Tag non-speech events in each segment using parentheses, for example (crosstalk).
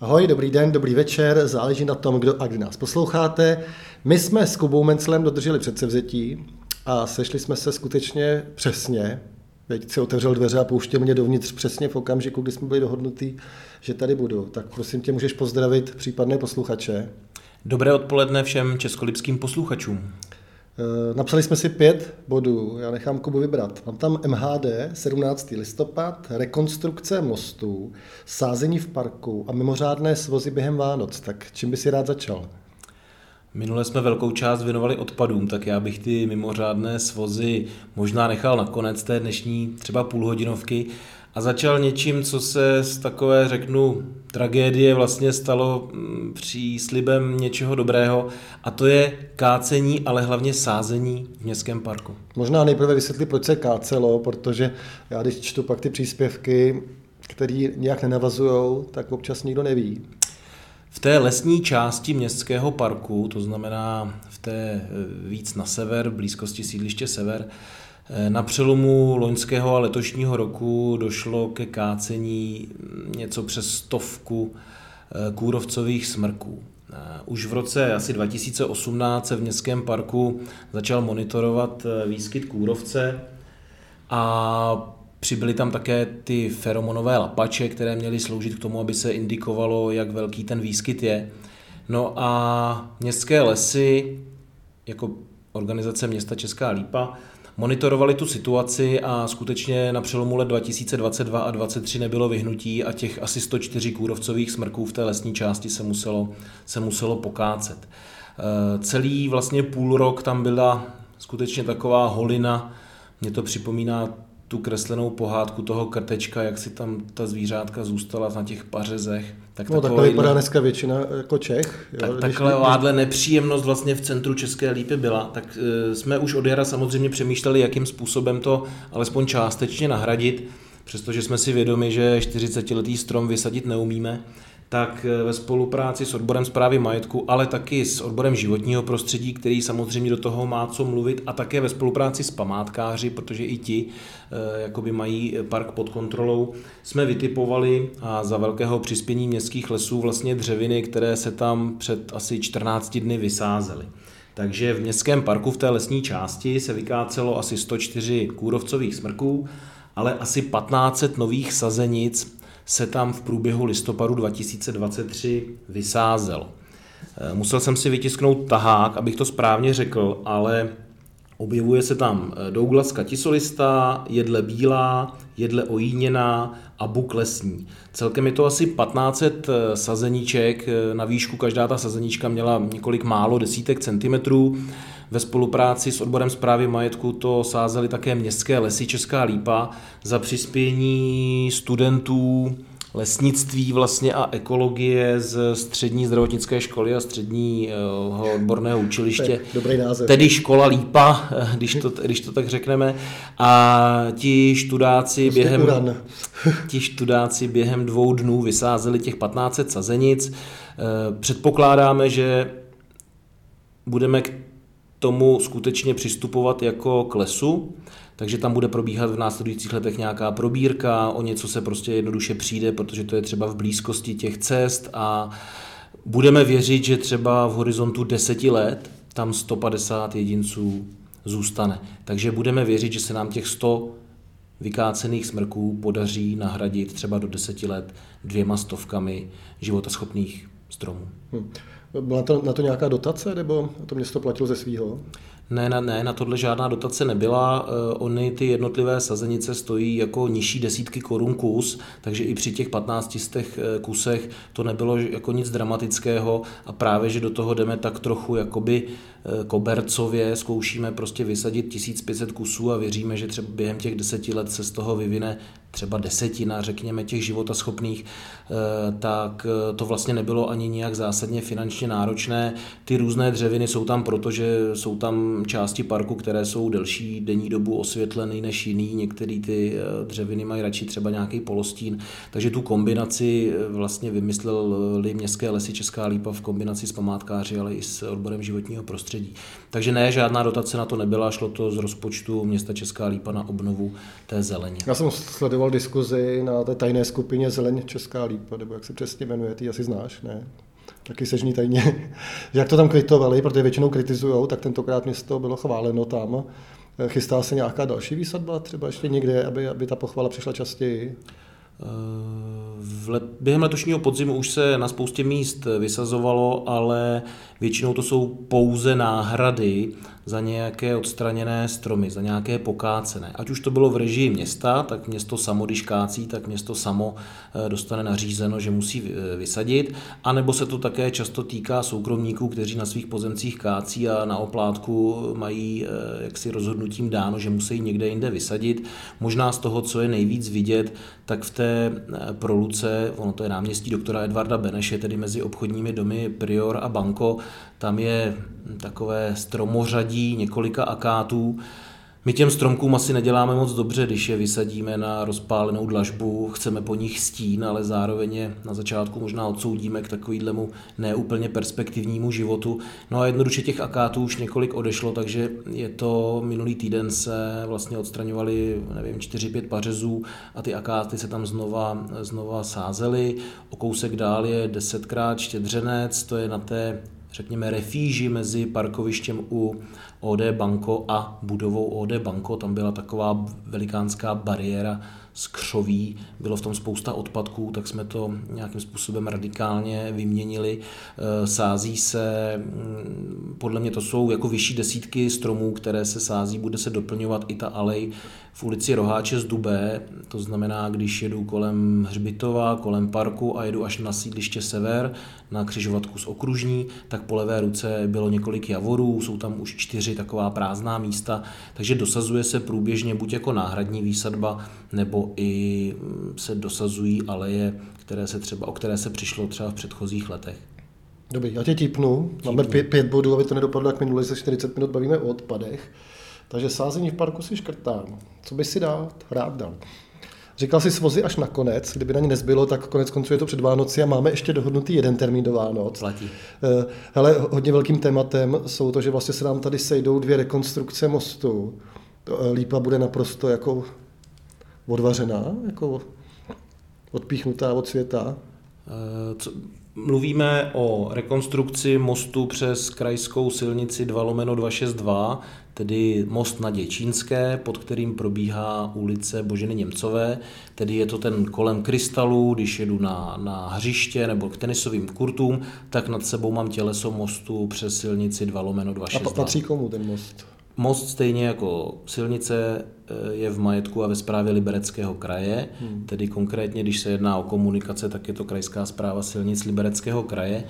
Ahoj, dobrý den, dobrý večer, záleží na tom, kdo a kdy nás posloucháte. My jsme s Kubou Menclem dodrželi předsevzetí a sešli jsme se skutečně přesně. Teď si otevřel dveře a pouštěl mě dovnitř přesně v okamžiku, kdy jsme byli dohodnutí, že tady budu. Tak prosím tě, můžeš pozdravit případné posluchače. Dobré odpoledne všem českolipským posluchačům. Eh, napsali jsme si pět bodů, já nechám Kubu vybrat. Mám tam MHD, 17. listopad, rekonstrukce mostů, sázení v parku a mimořádné svozy během Vánoc. Tak čím by si rád začal? Minule jsme velkou část věnovali odpadům, tak já bych ty mimořádné svozy možná nechal na konec té dnešní třeba půlhodinovky a začal něčím, co se z takové, řeknu, tragédie vlastně stalo mm, příslibem něčeho dobrého a to je kácení, ale hlavně sázení v městském parku. Možná nejprve vysvětli, proč se kácelo, protože já když čtu pak ty příspěvky, které nějak nenavazují, tak občas nikdo neví. V té lesní části městského parku, to znamená v té e, víc na sever, blízkosti sídliště sever, na přelomu loňského a letošního roku došlo ke kácení něco přes stovku e, kůrovcových smrků. Už v roce asi 2018 se v městském parku začal monitorovat výskyt kůrovce a Přibyly tam také ty feromonové lapače, které měly sloužit k tomu, aby se indikovalo, jak velký ten výskyt je. No a městské lesy, jako organizace města Česká Lípa, monitorovali tu situaci a skutečně na přelomu let 2022 a 2023 nebylo vyhnutí a těch asi 104 kůrovcových smrků v té lesní části se muselo, se muselo pokácet. E, celý vlastně půl rok tam byla skutečně taková holina, mě to připomíná tu kreslenou pohádku toho krtečka, jak si tam ta zvířátka zůstala na těch pařezech. Tak no takhle vypadá dneska většina jako Čech. Jo, tak, takhle vádle nepříjemnost vlastně v centru České lípy byla. Tak e, jsme už od jara samozřejmě přemýšleli, jakým způsobem to alespoň částečně nahradit, přestože jsme si vědomi, že 40-letý strom vysadit neumíme tak eh, ve spolupráci s odborem zprávy majetku, ale taky s odborem životního prostředí, který samozřejmě do toho má co mluvit a také ve spolupráci s památkáři, protože i ti eh, jakoby mají park pod kontrolou, jsme vytipovali a za velkého přispění městských lesů vlastně dřeviny, které se tam před asi 14 dny vysázely. Takže v městském parku v té lesní části se vykácelo asi 104 kůrovcových smrků, ale asi 1500 nových sazenic se tam v průběhu listopadu 2023 vysázel. Eh, musel jsem si vytisknout tahák, abych to správně řekl, ale objevuje se tam eh, Douglas katisolista, jedle bílá, jedle ojíněná a buk lesní. Celkem je to asi 1500 eh, sazeníček, na výšku každá ta sazenička měla několik málo desítek centimetrů. Ve spolupráci s odborem zprávy majetku to sázely také městské lesy Česká Lípa za přispění studentů lesnictví vlastně a ekologie z střední zdravotnické školy a středního odborného učiliště. Dobrý název. Tedy škola Lípa, když to, když to tak řekneme. A ti študáci prostě během, (laughs) ti študáci během dvou dnů vysázeli těch 1500 sazenic. Předpokládáme, že budeme k tomu skutečně přistupovat jako k lesu, takže tam bude probíhat v následujících letech nějaká probírka, o něco se prostě jednoduše přijde, protože to je třeba v blízkosti těch cest a budeme věřit, že třeba v horizontu deseti let tam 150 jedinců zůstane. Takže budeme věřit, že se nám těch 100 vykácených smrků podaří nahradit třeba do deseti let dvěma stovkami životaschopných stromů. Hmm. Byla to, na to nějaká dotace, nebo to město platilo ze svého? Ne, ne, ne, na tohle žádná dotace nebyla. Uh, ony ty jednotlivé sazenice stojí jako nižší desítky korun kus, takže i při těch 15 z těch eh, kusech to nebylo jako nic dramatického a právě, že do toho jdeme tak trochu jakoby Eh, kobercově, zkoušíme prostě vysadit 1500 kusů a věříme, že třeba během těch deseti let se z toho vyvine třeba desetina, řekněme, těch životaschopných, eh, tak eh, to vlastně nebylo ani nijak zásadně finančně náročné. Ty různé dřeviny jsou tam proto, že jsou tam části parku, které jsou delší denní dobu osvětlený než jiný. Některé ty dřeviny mají radši třeba nějaký polostín, takže tu kombinaci vlastně vymysleli městské lesy Česká Lípa v kombinaci s památkáři, ale i s odborem životního prostředí. Takže ne, žádná dotace na to nebyla, šlo to z rozpočtu města Česká Lípa na obnovu té zeleně. Já jsem sledoval diskuzi na té tajné skupině Zeleň Česká lípa, nebo jak se přesně jmenuje, ty asi znáš, ne? Taky se ní tajně. (laughs) jak to tam kvitovali, protože většinou kritizují, tak tentokrát město bylo chváleno tam. Chystá se nějaká další výsadba, třeba ještě někde, aby, aby ta pochvala přišla častěji? V let, během letošního podzimu už se na spoustě míst vysazovalo, ale většinou to jsou pouze náhrady za nějaké odstraněné stromy, za nějaké pokácené. Ať už to bylo v režii města, tak město samo, když kácí, tak město samo eh, dostane nařízeno, že musí eh, vysadit, anebo se to také často týká soukromníků, kteří na svých pozemcích kácí a na oplátku mají eh, jaksi rozhodnutím dáno, že musí někde jinde vysadit. Možná z toho, co je nejvíc vidět, tak v té proluce, ono to je náměstí doktora Edvarda Beneše, tedy mezi obchodními domy Prior a Banko, tam je takové stromořadí několika akátů. My těm stromkům asi neděláme moc dobře, když je vysadíme na rozpálenou dlažbu, chceme po nich stín, ale zároveň je na začátku možná odsoudíme k takovýhlemu neúplně perspektivnímu životu. No a jednoduše těch akátů už několik odešlo, takže je to minulý týden se vlastně odstraňovali, nevím, 4-5 pařezů a ty akáty se tam znova, znova sázely. O kousek dál je 10krát štědřenec, to je na té řekněme, refíži mezi parkovištěm u OD Banko a budovou OD Banko. Tam byla taková velikánská bariéra z křoví, bylo v tom spousta odpadků, tak jsme to nějakým způsobem radikálně vyměnili. E, sází se, mm, podle mě to jsou jako vyšší desítky stromů, které se sází, bude se doplňovat i ta alej v ulici Roháče z Dubé, to znamená, když jedu kolem Hřbitova, kolem parku a jedu až na sídliště Sever, na křižovatku z Okružní, tak po levé ruce bylo několik javorů, jsou tam už čtyři taková prázdná místa, takže dosazuje se průběžně buď jako náhradní výsadba, nebo i mm, se dosazují aleje, které se třeba, o které se přišlo třeba v předchozích letech. Dobrý, já tě tipnu. Máme pět, pět bodů, aby to nedopadlo jak minule, se 40 minut bavíme o odpadech. Takže sázení v parku si škrtám. Co by si dal? Rád dal. Říkal si svozy až na konec, kdyby na ně nezbylo, tak konec konců je to před Vánoci a máme ještě dohodnutý jeden termín do Vánoc. Platí. Eh, hele, hodně velkým tématem jsou to, že vlastně se nám tady sejdou dvě rekonstrukce mostu. Eh, Lípa bude naprosto jako odvařená, jako odpíchnutá od světa. Eh, co, mluvíme o rekonstrukci mostu přes krajskou silnici 2 lomeno 262, tedy most na Děčínské, pod kterým probíhá ulice Boženy Němcové, tedy je to ten kolem krystalu, když jedu na, na hřiště nebo k tenisovým kurtům, tak nad sebou mám těleso mostu přes silnici 2 lomeno 262. A patří komu ten most? Most stejně jako silnice eh, je v majetku a ve správě Libereckého kraje, hmm. tedy konkrétně, když se jedná o komunikace, tak je to krajská zpráva silnic Libereckého kraje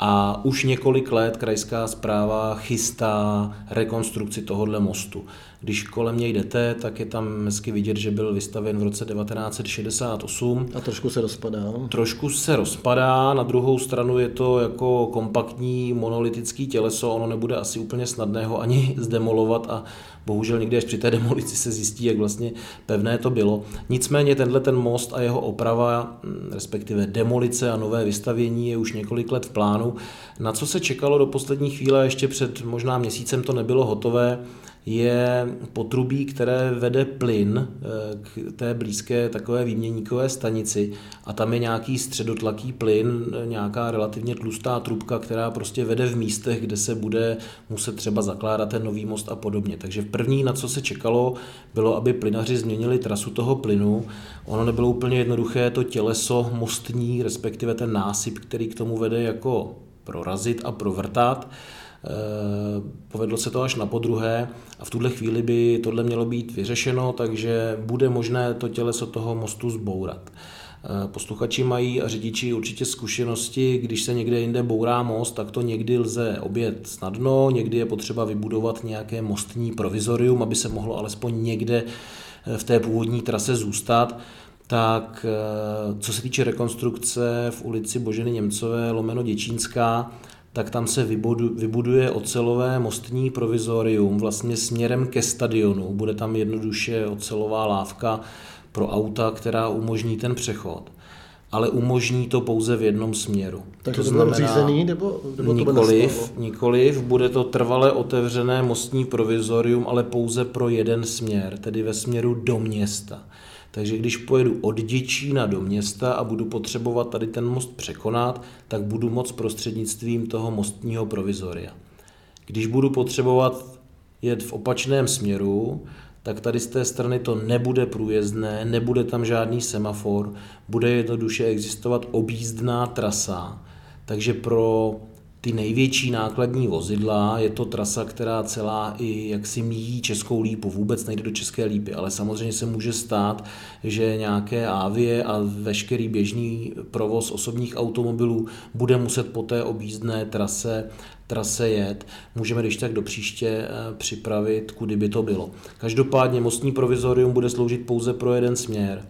a už několik let krajská zpráva chystá rekonstrukci tohohle mostu. Když kolem něj jdete, tak je tam hezky vidět, že byl vystaven v roce 1968. A trošku se rozpadá. Trošku se rozpadá, na druhou stranu je to jako kompaktní monolitický těleso, ono nebude asi úplně snadné ho ani (laughs) zdemolovat a bohužel někdy až při té demolici se zjistí, jak vlastně pevné to bylo. Nicméně tenhle ten most a jeho oprava, mm, respektive demolice a nové vystavění je už několik let v plánu. Na co se čekalo do poslední chvíle, ještě před možná měsícem to nebylo hotové, je potrubí, které vede plyn eh, k té blízké takové výměníkové stanici a tam je nějaký středotlaký plyn, nějaká relativně tlustá trubka, která prostě vede v místech, kde se bude muset třeba zakládat ten nový most a podobně. Takže v první, na co se čekalo, bylo, aby plynaři změnili trasu toho plynu. Ono nebylo úplně jednoduché to těleso mostní, respektive ten násyp, který k tomu vede jako prorazit a provrtat. Eh, povedlo se to až na podruhé a v tuhle chvíli by tohle mělo být vyřešeno, takže bude možné to těleso toho mostu zbourat. Eh, posluchači mají a řidiči určitě zkušenosti, když se někde jinde bourá most, tak to někdy lze obět snadno, někdy je potřeba vybudovat nějaké mostní provizorium, aby se mohlo alespoň někde eh, v té původní trase zůstat tak co se týče rekonstrukce v ulici Boženy Němcové lomeno Děčínská, tak tam se vybuduje ocelové mostní provizorium vlastně směrem ke stadionu. Bude tam jednoduše ocelová lávka pro auta, která umožní ten přechod. Ale umožní to pouze v jednom směru. Takže to, znamená, řízený, nebo, nebo nikoliv, to nikoliv, bude to trvale otevřené mostní provizorium, ale pouze pro jeden směr, tedy ve směru do města. Takže když pojedu od Děčína do města a budu potřebovat tady ten most překonat, tak budu moc prostřednictvím toho mostního provizoria. Když budu potřebovat jet v opačném směru, tak tady z té strany to nebude průjezdné, nebude tam žádný semafor, bude jednoduše existovat objízdná trasa, takže pro ty největší nákladní vozidla. Je to trasa, která celá i jak si míjí Českou lípu, vůbec nejde do České lípy, ale samozřejmě se může stát, že nějaké ávie a veškerý běžný provoz osobních automobilů bude muset po té objízdné trase trase jet. Můžeme když tak do příště eh, připravit, kudy by to bylo. Každopádně mostní provizorium bude sloužit pouze pro jeden směr.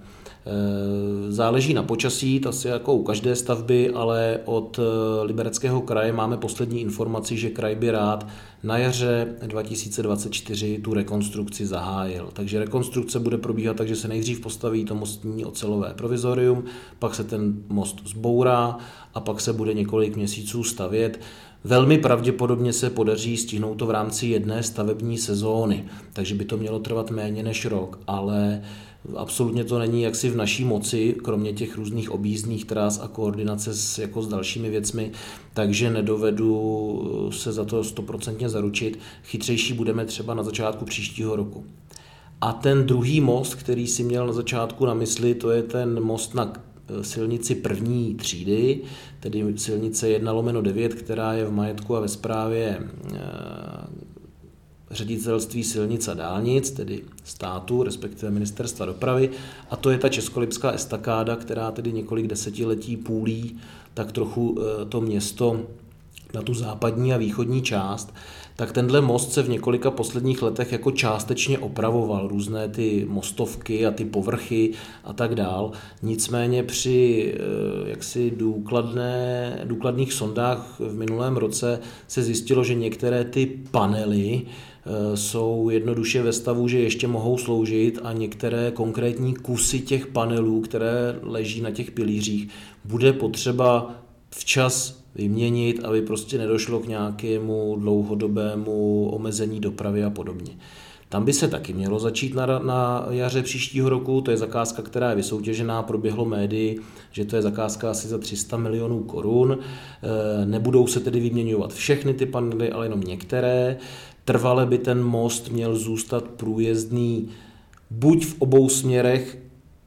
Eh, záleží na počasí, to asi jako u každé stavby, ale od eh, Libereckého kraje máme poslední informaci, že kraj by rád na jaře 2024 tu rekonstrukci zahájil. Takže rekonstrukce bude probíhat tak, že se nejdřív postaví to mostní ocelové provizorium, pak se ten most zbourá a pak se bude několik měsíců stavět. Velmi pravděpodobně se podaří stihnout to v rámci jedné stavební sezóny, takže by to mělo trvat méně než rok, ale Absolutně to není jaksi v naší moci, kromě těch různých objízdných tras a koordinace s, jako s dalšími věcmi, takže nedovedu se za to stoprocentně zaručit. Chytřejší budeme třeba na začátku příštího roku. A ten druhý most, který si měl na začátku na mysli, to je ten most na eh, silnici první třídy, tedy silnice 1 lomeno 9, která je v majetku a ve správě eh, ředitelství silnic a dálnic, tedy státu, respektive ministerstva dopravy, a to je ta českolipská estakáda, která tedy několik desetiletí půlí tak trochu eh, to město na tu západní a východní část, tak tenhle most se v několika posledních letech jako částečně opravoval, různé ty mostovky a ty povrchy a tak dál. Nicméně při eh, jaksi důkladné, důkladných sondách v minulém roce se zjistilo, že některé ty panely jsou jednoduše ve stavu, že ještě mohou sloužit a některé konkrétní kusy těch panelů, které leží na těch pilířích, bude potřeba včas vyměnit, aby prostě nedošlo k nějakému dlouhodobému omezení dopravy a podobně. Tam by se taky mělo začít na, na jaře příštího roku, to je zakázka, která je vysoutěžená, proběhlo médii, že to je zakázka asi za 300 milionů korun. E, nebudou se tedy vyměňovat všechny ty panely, ale jenom některé. Trvale by ten most měl zůstat průjezdný buď v obou směrech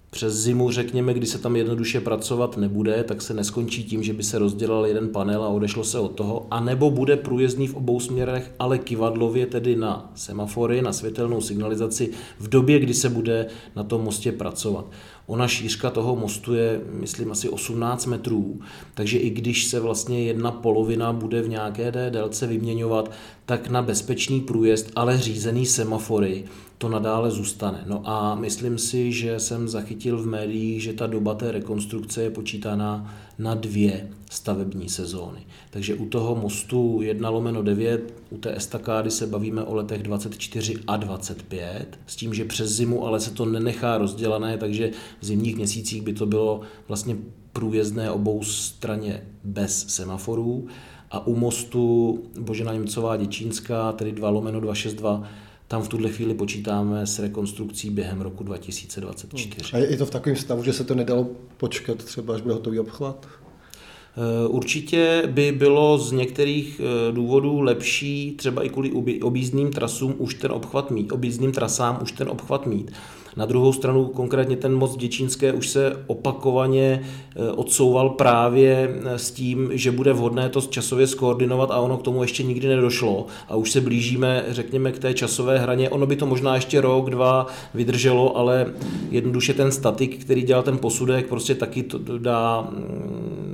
přes zimu, řekněme, kdy se tam jednoduše pracovat nebude, tak se neskončí tím, že by se rozdělal jeden panel a odešlo se od toho, anebo bude průjezdný v obou směrech, ale kivadlově tedy na semafory, na světelnou signalizaci v době, kdy se bude na tom mostě pracovat. Ona šířka toho mostu je, myslím, asi 18 metrů, takže i když se vlastně jedna polovina bude v nějaké délce vyměňovat, tak na bezpečný průjezd, ale řízený semafory, to nadále zůstane. No a myslím si, že jsem zachytil v médiích, že ta doba té rekonstrukce je počítaná na dvě stavební sezóny. Takže u toho mostu 1 lomeno 9, u té estakády se bavíme o letech 24 a 25, s tím, že přes zimu ale se to nenechá rozdělané, takže v zimních měsících by to bylo vlastně průjezdné obou straně bez semaforů a u mostu Božena Němcová Děčínská, tedy 2 lomeno 262, tam v tuhle chvíli počítáme s rekonstrukcí během roku 2024. A je to v takovém stavu, že se to nedalo počkat třeba, až bude hotový obchvat? Eh, určitě by bylo z některých eh, důvodů lepší třeba i kvůli objízdným trasům už ten obchvat mít, objízdným trasám už ten obchvat mít. Na druhou stranu konkrétně ten most Děčínské už se opakovaně eh, odsouval právě s tím, že bude vhodné to časově skoordinovat a ono k tomu ještě nikdy nedošlo a už se blížíme, řekněme, k té časové hraně. Ono by to možná ještě rok, dva vydrželo, ale jednoduše ten statik, který dělal ten posudek, prostě taky to dá mm,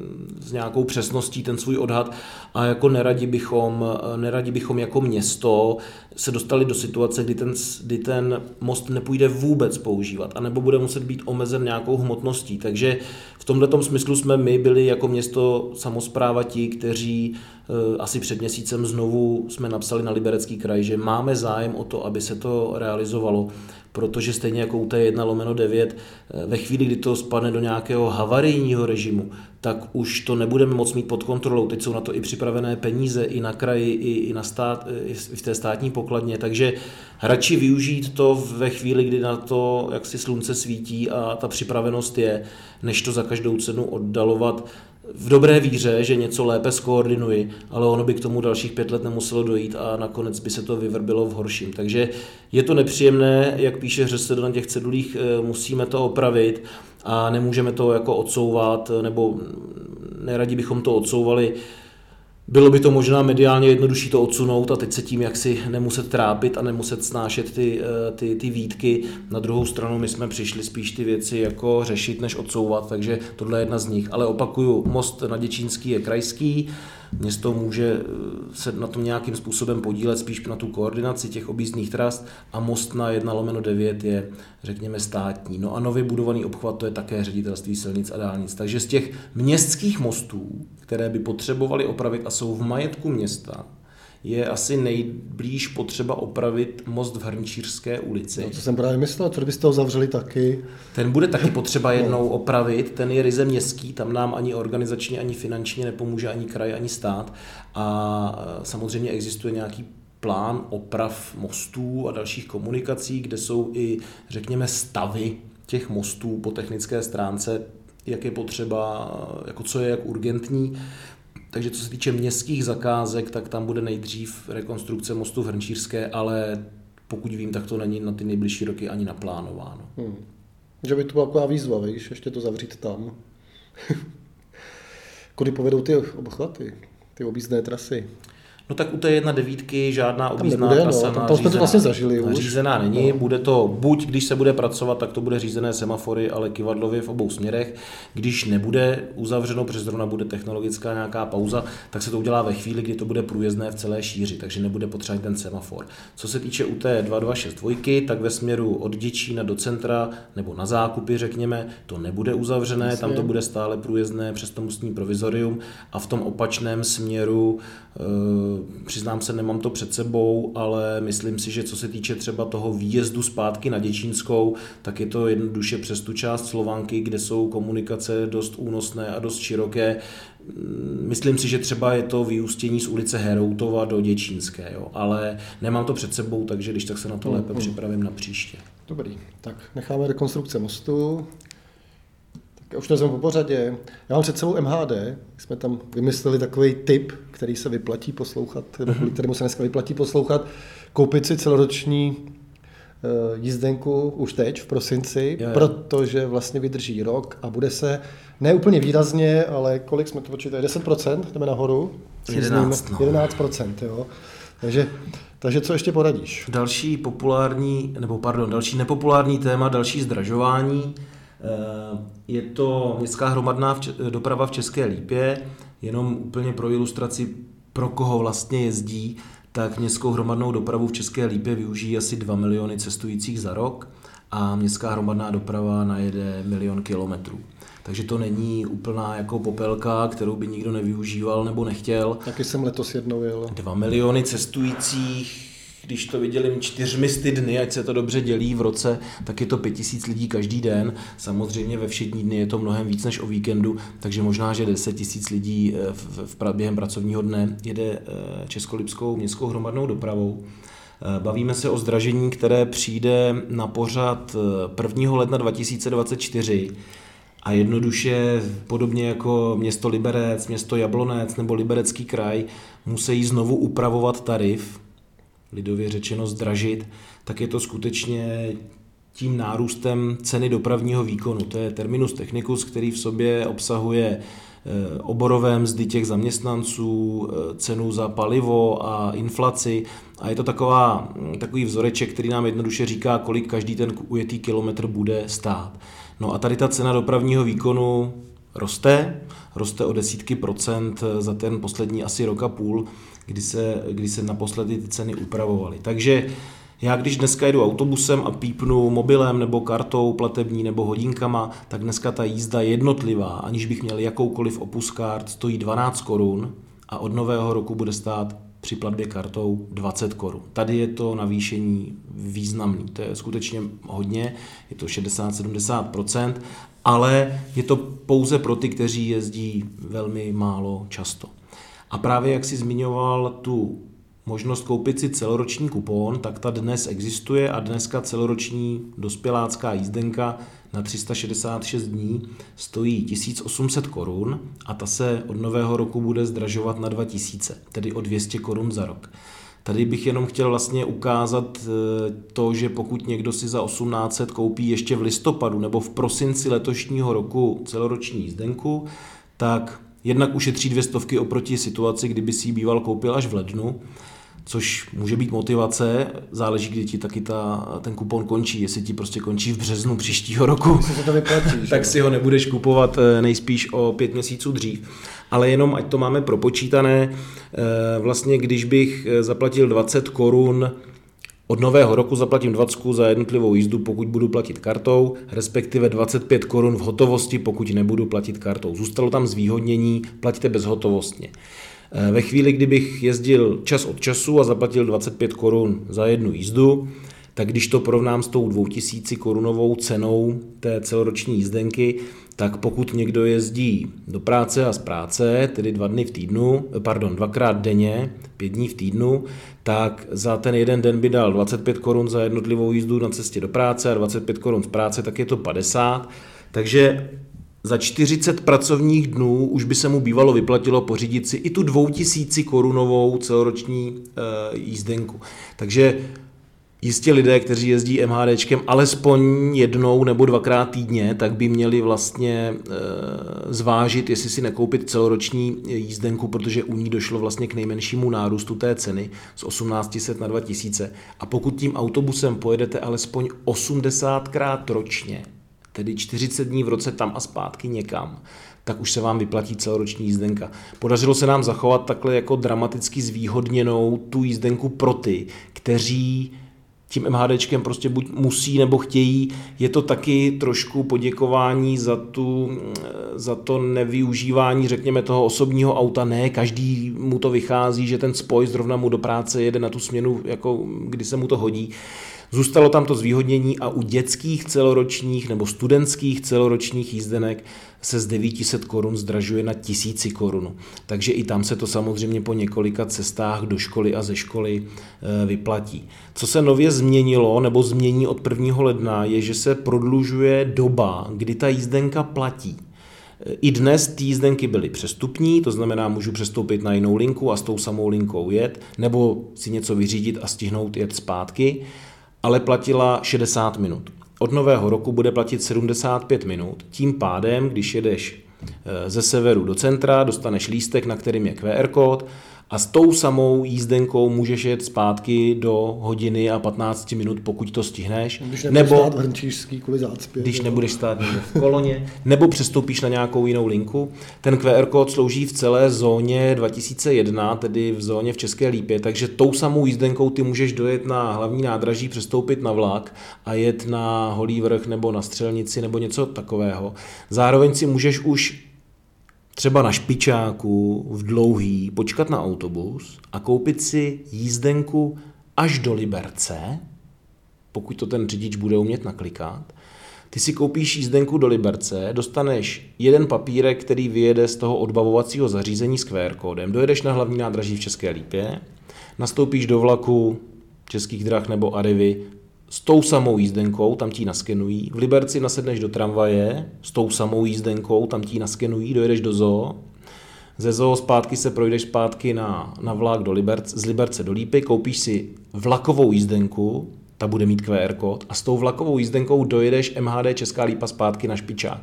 s nějakou přesností ten svůj odhad a jako neradi bychom, neradi bychom jako město se dostali do situace, kdy ten, kdy ten most nepůjde vůbec používat, anebo bude muset být omezen nějakou hmotností. Takže v tomto smyslu jsme my byli jako město samozpráva ti, kteří eh, asi před měsícem znovu jsme napsali na Liberecký kraj, že máme zájem o to, aby se to realizovalo protože stejně jako u té 1 lomeno 9, eh, ve chvíli, kdy to spadne do nějakého havarijního režimu, tak už to nebudeme moc mít pod kontrolou. Teď jsou na to i připravené peníze i na kraji, i, i, na stát, i v té státní pokladně, takže radši využít to ve chvíli, kdy na to jak si slunce svítí a ta připravenost je, než to za každou cenu oddalovat v dobré víře, že něco lépe skoordinuji, ale ono by k tomu dalších pět let nemuselo dojít a nakonec by se to vyvrbilo v horším. Takže je to nepříjemné, jak píše Řesed na těch cedulích, eh, musíme to opravit a nemůžeme to jako odsouvat, nebo neradi bychom to odsouvali bylo by to možná mediálně jednodušší to odsunout a teď se tím jaksi nemuset trápit a nemuset snášet ty, eh, ty, ty výtky. Na druhou stranu my jsme přišli spíš ty věci jako řešit, než odsouvat, takže tohle je jedna z nich. Ale opakuju, most na Děčínský je krajský, Město může eh, se na tom nějakým způsobem podílet spíš na tu koordinaci těch objízdných tras a most na 1 lomeno 9 je, řekněme, státní. No a nově budovaný obchvat to je také ředitelství silnic a dálnic. Takže z těch městských mostů, které by potřebovali opravit a jsou v majetku města, je asi nejblíž potřeba opravit most v Hrnčířské ulici. No, to jsem právě myslel, co byste ho zavřeli taky. Ten bude taky potřeba no. jednou opravit, ten je ryze městský, tam nám ani organizačně, ani finančně nepomůže ani kraj, ani stát. A e, samozřejmě existuje nějaký plán oprav mostů a dalších komunikací, kde jsou i, řekněme, stavy těch mostů po technické stránce, jak je potřeba, jako co je jak urgentní. Takže co se týče městských zakázek, tak tam bude nejdřív rekonstrukce mostu v Hrnčířské, ale pokud vím, tak to není na ty nejbližší roky ani naplánováno. Hmm. Že by to byla taková výzva, víš, ještě to zavřít tam. (laughs) Kudy povedou ty obchvaty, ty objízdné trasy? No tak u té jedna devítky žádná objízdná no, trasa no, tam, tam jsme to vlastně zažili už. Řízená není, no. bude to buď, když se bude pracovat, tak to bude řízené semafory, ale kivadlově v obou směrech. Když nebude uzavřeno, přes zrovna bude technologická nějaká pauza, tak se to udělá ve chvíli, kdy to bude průjezdné v celé šíři, takže nebude potřeba ten semafor. Co se týče u té 2262, tak ve směru od Děčína do centra nebo na zákupy, řekněme, to nebude uzavřené, Jasně. tam to bude stále průjezdné přes to mostní provizorium a v tom opačném směru e, přiznám se, nemám to před sebou, ale myslím si, že co se týče třeba toho výjezdu zpátky na Děčínskou, tak je to jednoduše přes tu část Slovanky, kde jsou komunikace dost únosné a dost široké. Myslím si, že třeba je to vyústění z ulice Heroutova do Děčínské, jo. ale nemám to před sebou, takže když tak se na to lépe mm, připravím na příště. Dobrý, tak necháme rekonstrukce mostu. Já už to po pořadě. Já mám před sebou MHD, jsme tam vymysleli takový tip, který se vyplatí poslouchat, nebo kvůli kterému se dneska vyplatí poslouchat, koupit si celoroční eh, jízdenku už teď v prosinci, je, je. protože vlastně vydrží rok a bude se ne úplně výrazně, ale kolik jsme to počítali, 10% jdeme nahoru? 11, no. 11%, jo. Takže, takže co ještě poradíš? Další populární, nebo pardon, další nepopulární téma, další zdražování. Eh, je to městská hromadná doprava v České Lípě, jenom úplně pro ilustraci, pro koho vlastně jezdí, tak městskou hromadnou dopravu v České Lípě využijí asi 2 miliony cestujících za rok a městská hromadná doprava najede milion kilometrů. Takže to není úplná jako popelka, kterou by nikdo nevyužíval nebo nechtěl. Taky jsem letos jednou jel. 2 miliony cestujících když to vydělím čtyřmisty dny, ať se to dobře dělí v roce, tak je to pět tisíc lidí každý den. Samozřejmě ve všední dny je to mnohem víc než o víkendu, takže možná, že 10 tisíc lidí eh, v, v, během pracovního dne jede eh, českolipskou městskou hromadnou dopravou. Eh, bavíme se o zdražení, které přijde na pořad 1. ledna 2024 a jednoduše, podobně jako město Liberec, město Jablonec nebo Liberecký kraj, musí znovu upravovat tarif, lidově řečeno zdražit, tak je to skutečně tím nárůstem ceny dopravního výkonu. To je terminus technicus, který v sobě obsahuje eh, oborové mzdy těch zaměstnanců, eh, cenu za palivo a inflaci. A je to taková, hm, takový vzoreček, který nám jednoduše říká, kolik každý ten ujetý kilometr bude stát. No a tady ta cena dopravního výkonu roste, roste o desítky procent za ten poslední asi rok a půl, kdy se, kdy se naposledy ty ceny upravovaly. Takže já když dneska jedu autobusem a pípnu mobilem nebo kartou platební nebo hodinkama, tak dneska ta jízda jednotlivá, aniž bych měl jakoukoliv opus kart, stojí 12 korun a od nového roku bude stát při platbě kartou 20 korun. Tady je to navýšení významný, to je skutečně hodně, je to 60-70%, ale je to pouze pro ty, kteří jezdí velmi málo často. A právě jak si zmiňoval tu možnost koupit si celoroční kupon, tak ta dnes existuje a dneska celoroční dospělácká jízdenka na 366 dní stojí 1800 korun a ta se od nového roku bude zdražovat na 2000, tedy o 200 korun za rok. Tady bych jenom chtěl vlastně ukázat eh, to, že pokud někdo si za 1800 koupí ještě v listopadu nebo v prosinci letošního roku celoroční jízdenku, tak jednak ušetří dvě stovky oproti situaci, kdyby si ji býval koupil až v lednu což může být motivace, záleží, kdy ti taky ta, ten kupon končí, jestli ti prostě končí v březnu příštího roku, se to vyplatí, (laughs) tak si ho nebudeš kupovat eh, nejspíš o pět měsíců dřív. Ale jenom, ať to máme propočítané, eh, vlastně když bych eh, zaplatil 20 korun od nového roku zaplatím 20 za jednotlivou jízdu, pokud budu platit kartou, respektive 25 korun v hotovosti, pokud nebudu platit kartou. Zůstalo tam zvýhodnění, platíte bezhotovostně. Eh, ve chvíli, kdybych jezdil čas od času a zaplatil 25 korun za jednu jízdu, tak když to porovnám s tou 2000 korunovou cenou té celoroční jízdenky, tak pokud někdo jezdí do práce a z práce, tedy dva dny v týdnu, eh, pardon, dvakrát denně, pět dní v týdnu, tak za ten jeden den by dal 25 korun za jednotlivou jízdu na cestě do práce a 25 korun z práce, tak je to 50. Takže za 40 pracovních dnů už by se mu bývalo vyplatilo pořídit si i tu 2000 korunovou celoroční e, jízdenku. Takže jistě lidé, kteří jezdí MHDčkem alespoň jednou nebo dvakrát týdně, tak by měli vlastně e, zvážit, jestli si nekoupit celoroční jízdenku, protože u ní došlo vlastně k nejmenšímu nárůstu té ceny z 1800 na 2000. A pokud tím autobusem pojedete alespoň 80krát ročně, tedy 40 dní v roce tam a zpátky někam, tak už se vám vyplatí celoroční jízdenka. Podařilo se nám zachovat takhle jako dramaticky zvýhodněnou tu jízdenku pro ty, kteří tím MHDčkem prostě buď musí nebo chtějí. Je to taky trošku poděkování za, tu, za to nevyužívání, řekněme, toho osobního auta. Ne, každý mu to vychází, že ten spoj zrovna mu do práce jede na tu směnu, jako kdy se mu to hodí. Zůstalo tam to zvýhodnění a u dětských celoročních nebo studentských celoročních jízdenek se z 900 korun zdražuje na 1000 korun. Takže i tam se to samozřejmě po několika cestách do školy a ze školy e, vyplatí. Co se nově změnilo nebo změní od 1. ledna je, že se prodlužuje doba, kdy ta jízdenka platí. I dnes ty jízdenky byly přestupní, to znamená, můžu přestoupit na jinou linku a s tou samou linkou jet, nebo si něco vyřídit a stihnout jet zpátky ale platila 60 minut. Od nového roku bude platit 75 minut. Tím pádem, když jedeš eh, ze severu do centra, dostaneš lístek, na kterým je QR kód a s tou samou jízdenkou můžeš jet zpátky do hodiny a 15 minut, pokud to stihneš. Když nebo stát kvůli zácpě. Když nebudeš stát v koloně, (laughs) nebo přestoupíš na nějakou jinou linku. Ten QR kód slouží v celé zóně 2001, tedy v zóně v České Lípě, takže tou samou jízdenkou ty můžeš dojet na hlavní nádraží, přestoupit na vlak a jet na Holý vrch nebo na střelnici nebo něco takového. Zároveň si můžeš už třeba na špičáku v dlouhý počkat na autobus a koupit si jízdenku až do Liberce, pokud to ten řidič bude umět naklikat. Ty si koupíš jízdenku do Liberce, dostaneš jeden papírek, který vyjede z toho odbavovacího zařízení s QR kódem, dojedeš na hlavní nádraží v České Lípě, nastoupíš do vlaku Českých drah nebo Arivy s tou samou jízdenkou, tam ti naskenují. V Liberci nasedneš do tramvaje s tou samou jízdenkou, tam ti naskenují, dojedeš do zoo. Ze zoo zpátky se projdeš zpátky na, na vlak do Liberce, z Liberce do Lípy, koupíš si vlakovou jízdenku, ta bude mít QR kód a s tou vlakovou jízdenkou dojedeš MHD Česká Lípa zpátky na Špičák.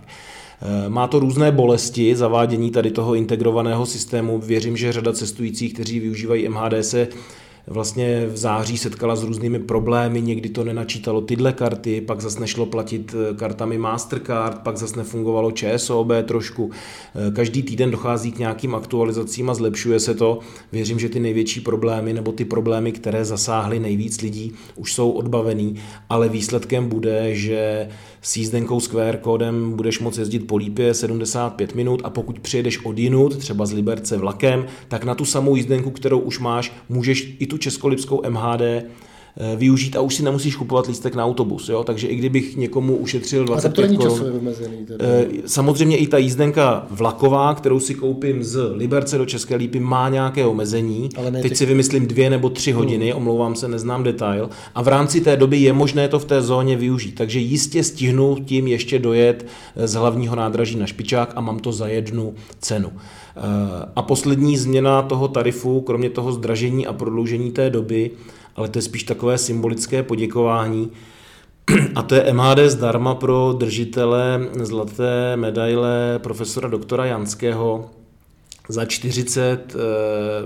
Eh, má to různé bolesti, zavádění tady toho integrovaného systému. Věřím, že řada cestujících, kteří využívají MHD, se vlastně v září setkala s různými problémy, někdy to nenačítalo tyhle karty, pak zase nešlo platit eh, kartami Mastercard, pak zase nefungovalo ČSOB trošku. Eh, každý týden dochází k nějakým aktualizacím a zlepšuje se to. Věřím, že ty největší problémy nebo ty problémy, které zasáhly nejvíc lidí, už jsou odbavený, ale výsledkem bude, že s jízdenkou s QR kódem budeš moct jezdit po Lípě 75 minut a pokud přijedeš od jinut, třeba z Liberce vlakem, tak na tu samou jízdenku, kterou už máš, můžeš i tu českolipskou MHD využít a už si nemusíš kupovat lístek na autobus. Jo? Takže i kdybych někomu ušetřil 25 korun. Eh, samozřejmě i ta jízdenka vlaková, kterou si koupím z Liberce do České Lípy, má nějaké omezení. Ale Teď těch... si vymyslím dvě nebo tři hmm. hodiny, hmm. omlouvám se, neznám detail. A v rámci té doby je možné to v té zóně využít. Takže jistě stihnu tím ještě dojet eh, z hlavního nádraží na Špičák a mám to za jednu cenu. A poslední změna toho tarifu, kromě toho zdražení a prodloužení té doby, ale to je spíš takové symbolické poděkování. (clears throat) A to je MHD zdarma pro držitele zlaté medaile profesora doktora Janského za 40 eh,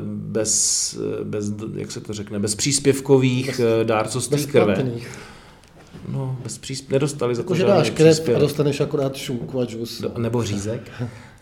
bez, bez, jak se to řekne, bez příspěvkových bez, eh, dárcovství bez krve. No, bez příspěv, nedostali za to žádný dáš krev a dostaneš akorát šunku a džus. Nebo řízek.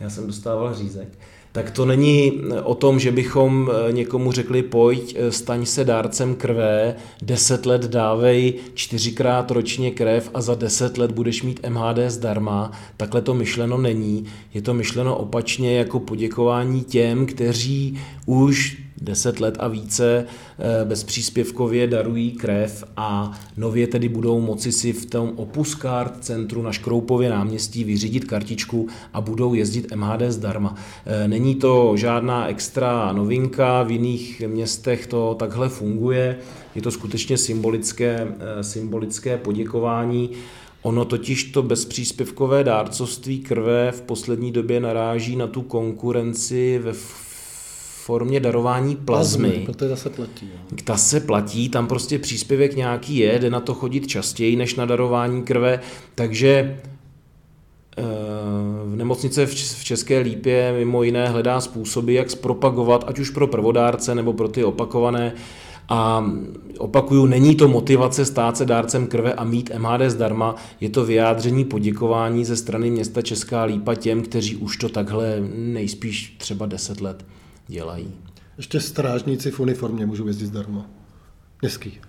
Já jsem dostával řízek tak to není o tom, že bychom eh, někomu řekli, pojď, eh, staň se dárcem krve, deset let dávej čtyřikrát ročně krev a za deset let budeš mít MHD zdarma. Takhle to myšleno není. Je to myšleno opačně jako poděkování těm, kteří už 10 let a více eh, bezpříspěvkově darují krev a nově tedy budou moci si v tom Opus Card centru na Škroupově náměstí vyřídit kartičku a budou jezdit MHD zdarma. Eh, není to žádná extra novinka, v jiných městech to takhle funguje, je to skutečně symbolické, eh, symbolické poděkování. Ono totiž to bezpříspěvkové dárcovství krve v poslední době naráží na tu konkurenci ve formě darování plazmy. plazmy protože zase platí. Jo. Ta se platí, tam prostě příspěvek nějaký je, jde na to chodit častěji než na darování krve, takže eh, v nemocnice v České Lípě mimo jiné hledá způsoby, jak zpropagovat, ať už pro prvodárce nebo pro ty opakované a opakuju, není to motivace stát se dárcem krve a mít MHD zdarma, je to vyjádření poděkování ze strany města Česká Lípa těm, kteří už to takhle nejspíš třeba 10 let dělají. Ještě strážníci v uniformě můžou jezdit zdarma. Městský.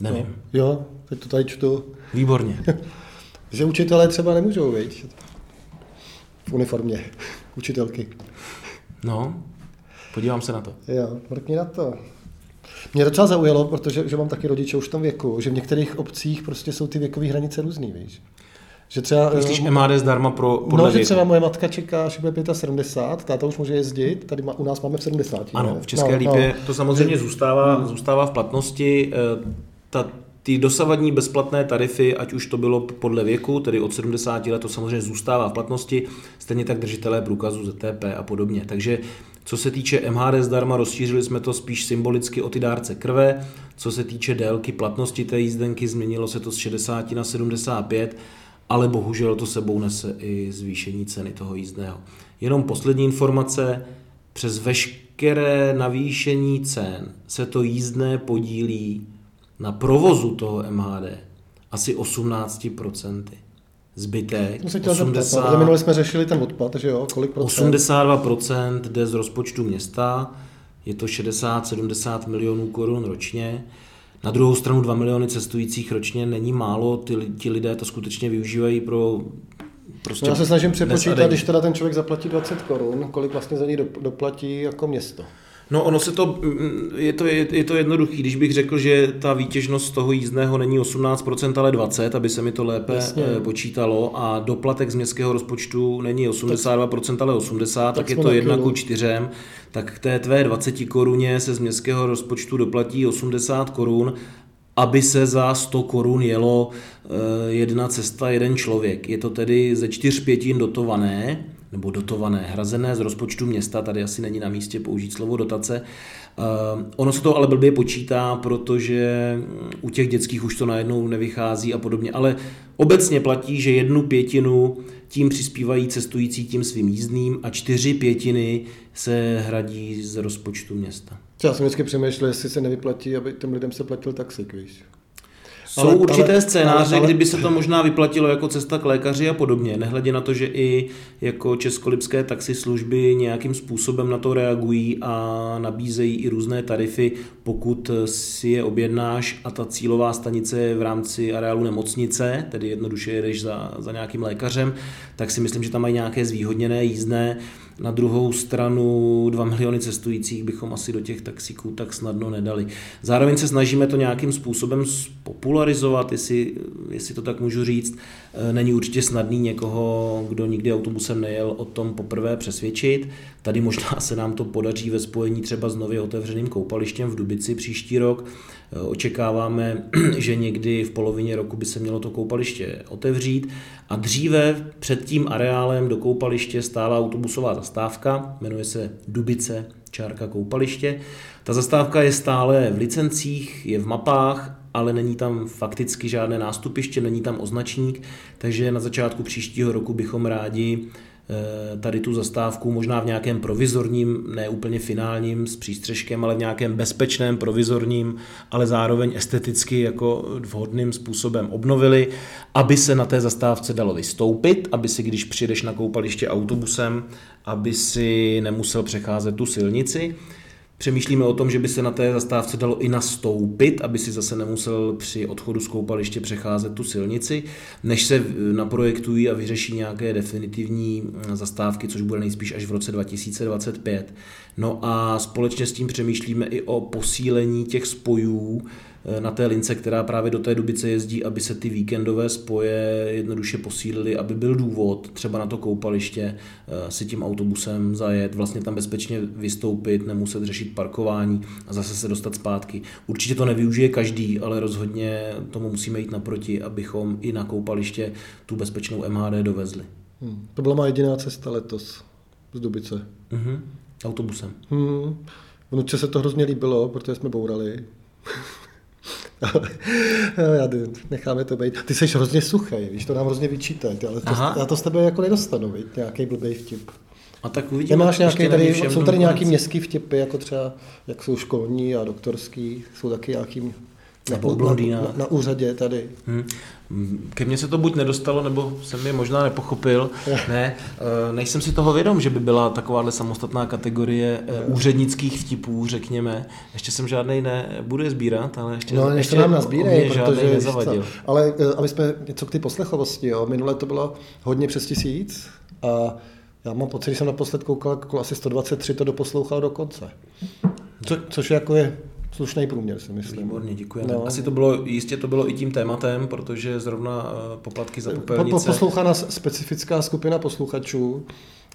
Nevím. No, jo, teď to tady čtu. Výborně. (laughs) že učitelé třeba nemůžou, viď? V uniformě. Učitelky. No, podívám se na to. Jo, mrkni na to. Mě docela zaujalo, protože že mám taky rodiče už v tom věku, že v některých obcích prostě jsou ty věkové hranice různý, víš. Že třeba, Myslíš eh, MHD zdarma pro, podle No, že třeba moje matka čeká, že bude 75, táta už může jezdit, tady má, u nás máme v 70. Ano, v České no, lípě no. to samozřejmě zůstává, hmm. zůstává v platnosti. Eh, ta, ty dosavadní bezplatné tarify, ať už to bylo podle věku, tedy od 70 let, to samozřejmě zůstává v platnosti, stejně tak držitelé průkazu ZTP a podobně. Takže co se týče MHD zdarma, rozšířili jsme to spíš symbolicky o ty dárce krve. Co se týče délky platnosti té jízdenky, změnilo se to z 60 na 75 ale bohužel to sebou nese i zvýšení ceny toho jízdného. Jenom poslední informace, přes veškeré navýšení cen se to jízdné podílí na provozu toho MHD asi 18%. Zbytek, 80, no, minule jsme řešili ten odpad, že jo, kolik procent? 82% jde z rozpočtu města, je to 60-70 milionů korun ročně. Na druhou stranu 2 miliony cestujících ročně není málo, ty, ti lidé to skutečně využívají pro Prostě Já se snažím přepočítat, když teda ten člověk zaplatí 20 korun, kolik vlastně za něj doplatí jako město. No ono se to, je to, je, je to jednoduchý, když bych řekl, že ta výtěžnost toho jízdného není 18%, ale 20%, aby se mi to lépe Jasně. Eh, počítalo a doplatek z městského rozpočtu není 82%, ale 80%, tak, tak je to 1 ku 4, tak k té tvé 20 koruně se z městského rozpočtu doplatí 80 korun aby se za 100 korun jelo eh, jedna cesta, jeden člověk. Je to tedy ze čtyř pětin dotované, nebo dotované, hrazené z rozpočtu města, tady asi není na místě použít slovo dotace. Uh, ono se to ale blbě počítá, protože u těch dětských už to najednou nevychází a podobně, ale obecně platí, že jednu pětinu tím přispívají cestující tím svým jízdným a čtyři pětiny se hradí z rozpočtu města. Já jsem vždycky přemýšlel, jestli se nevyplatí, aby těm lidem se platil taxik, víš. Jsou ale, určité ale, scénáře, ale, kdyby se to možná vyplatilo jako cesta k lékaři a podobně, nehledě na to, že i jako českolipské taxislužby nějakým způsobem na to reagují a nabízejí i různé tarify, pokud si je objednáš a ta cílová stanice je v rámci areálu nemocnice, tedy jednoduše jedeš za, za nějakým lékařem, tak si myslím, že tam mají nějaké zvýhodněné jízdné. Na druhou stranu 2 miliony cestujících bychom asi do těch taxíků tak snadno nedali. Zároveň se snažíme to nějakým způsobem popularizovat, jestli, jestli to tak můžu říct. E, není určitě snadný někoho, kdo nikdy autobusem nejel, o tom poprvé přesvědčit. Tady možná se nám to podaří ve spojení třeba s nově otevřeným koupalištěm v Dubici příští rok. E, očekáváme, (clears throat) že někdy v polovině roku by se mělo to koupaliště otevřít a dříve před tím areálem do koupaliště stála autobusová zastávka, jmenuje se Dubice čárka koupaliště. Ta zastávka je stále v licencích, je v mapách, ale není tam fakticky žádné nástupiště, není tam označník, takže na začátku příštího roku bychom rádi tady tu zastávku možná v nějakém provizorním, ne úplně finálním s přístřežkem, ale v nějakém bezpečném, provizorním, ale zároveň esteticky jako vhodným způsobem obnovili, aby se na té zastávce dalo vystoupit, aby si, když přijdeš na koupaliště autobusem, aby si nemusel přecházet tu silnici, Přemýšlíme o tom, že by se na té zastávce dalo i nastoupit, aby si zase nemusel při odchodu z koupaliště přecházet tu silnici, než se naprojektují a vyřeší nějaké definitivní mm, zastávky, což bude nejspíš až v roce 2025. No a společně s tím přemýšlíme i o posílení těch spojů Eh, na té lince, která právě do té Dubice jezdí, aby se ty víkendové spoje jednoduše posílily, aby byl důvod třeba na to koupaliště eh, si tím autobusem zajet, vlastně tam bezpečně vystoupit, nemuset řešit parkování a zase se dostat zpátky. Určitě to nevyužije každý, ale rozhodně tomu musíme jít naproti, abychom i na koupaliště tu bezpečnou MHD dovezli. Hmm. To byla má jediná cesta letos z Dubice. Hmm. Autobusem. Hmm. Vnuče se to hrozně líbilo, protože jsme bourali. (laughs) já necháme to být. Ty jsi hrozně suchý, víš, to nám hrozně vyčítají, ale to, já to z tebe jako nedostanu, víš, nějaký blbý vtip. A tak uvidíme. Nemáš nějaký tady, jsou tady nějaký městský vtipy, jako třeba, jak jsou školní a doktorský, jsou taky nějaký nebo na, na, na, na úřadě tady. Hmm. Ke mně se to buď nedostalo, nebo jsem je možná nepochopil. (laughs) ne, eh, nejsem si toho vědom, že by byla takováhle samostatná kategorie eh, úřednických vtipů, řekněme. Ještě jsem žádnej nebudu je sbírat, ale ještě, no, ještě nám nazbírej, protože nezavadil. Ale eh, aby jsme něco k ty poslechovosti, jo. minule to bylo hodně přes tisíc a já mám pocit, že jsem naposled koukal, asi 123 to doposlouchal do konce. Co, což jako je slušný průměr, si myslím. Výborně, děkuji. No. Asi to bylo, jistě to bylo i tím tématem, protože zrovna eh, poplatky za popelnice... Poslouchaná specifická skupina posluchačů,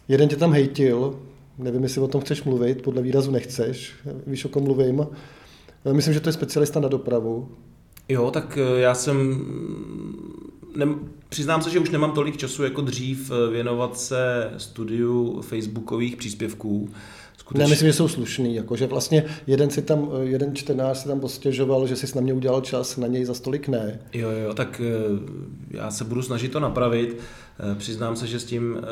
jeden tě tam hejtil, nevím, jestli o tom chceš mluvit, podle výrazu nechceš, víš, o kom mluvím. Eh, myslím, že to je specialista na dopravu. Jo, tak eh, já jsem... Ne, přiznám se, že už nemám tolik času jako dřív věnovat se studiu facebookových příspěvků, Skutečně. Já myslím, že jsou slušný, jako, že vlastně jeden, si tam, jeden čtenář si tam postěžoval, že si na mě udělal čas, na něj za stolik ne. Jo, jo, tak eh, já se budu snažit to napravit. Eh, přiznám se, že s tím eh,